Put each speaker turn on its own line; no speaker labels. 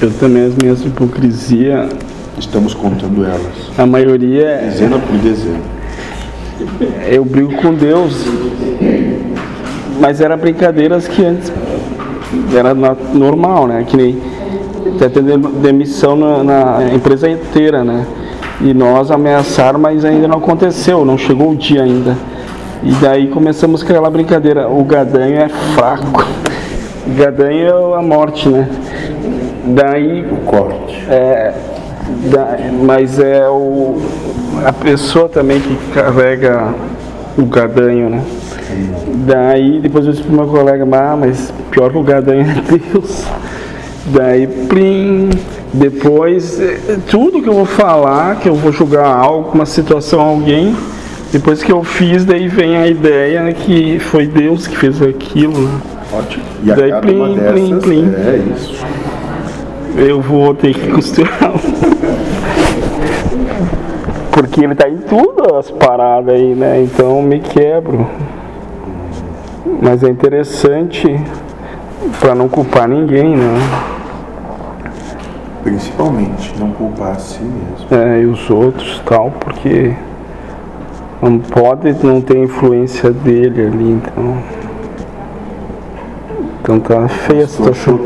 Eu também, as minhas hipocrisia,
Estamos contando elas.
a maioria é-
Dezena por dezena.
eu brigo com Deus, mas era brincadeiras que antes era normal, né? Que nem tá tendo demissão na, na empresa inteira, né? E nós ameaçaram, mas ainda não aconteceu, não chegou o dia ainda. E daí começamos com aquela brincadeira, o gadanho é fraco. O gadanho é a morte, né? Daí
Corte.
é, da- mas é o, a pessoa também que carrega o gadanho, né? Daí depois eu disse pro meu colega, ah, mas pior que o gadanho é Deus. Daí, plim, depois, eh, tudo que eu vou falar, que eu vou julgar algo, uma situação, alguém, depois que eu fiz, daí vem a ideia que foi Deus que fez aquilo, né?
Ótimo. E a
Daí, plim, plim,
dessas
plim.
é isso.
Eu vou ter que costurar. Porque ele tá em tudo as paradas aí, né? Então me quebro. Mas é interessante para não culpar ninguém, né?
Principalmente, não culpar a si mesmo.
É, e os outros tal, porque não pode não ter influência dele ali, então. Então tá feia a situação.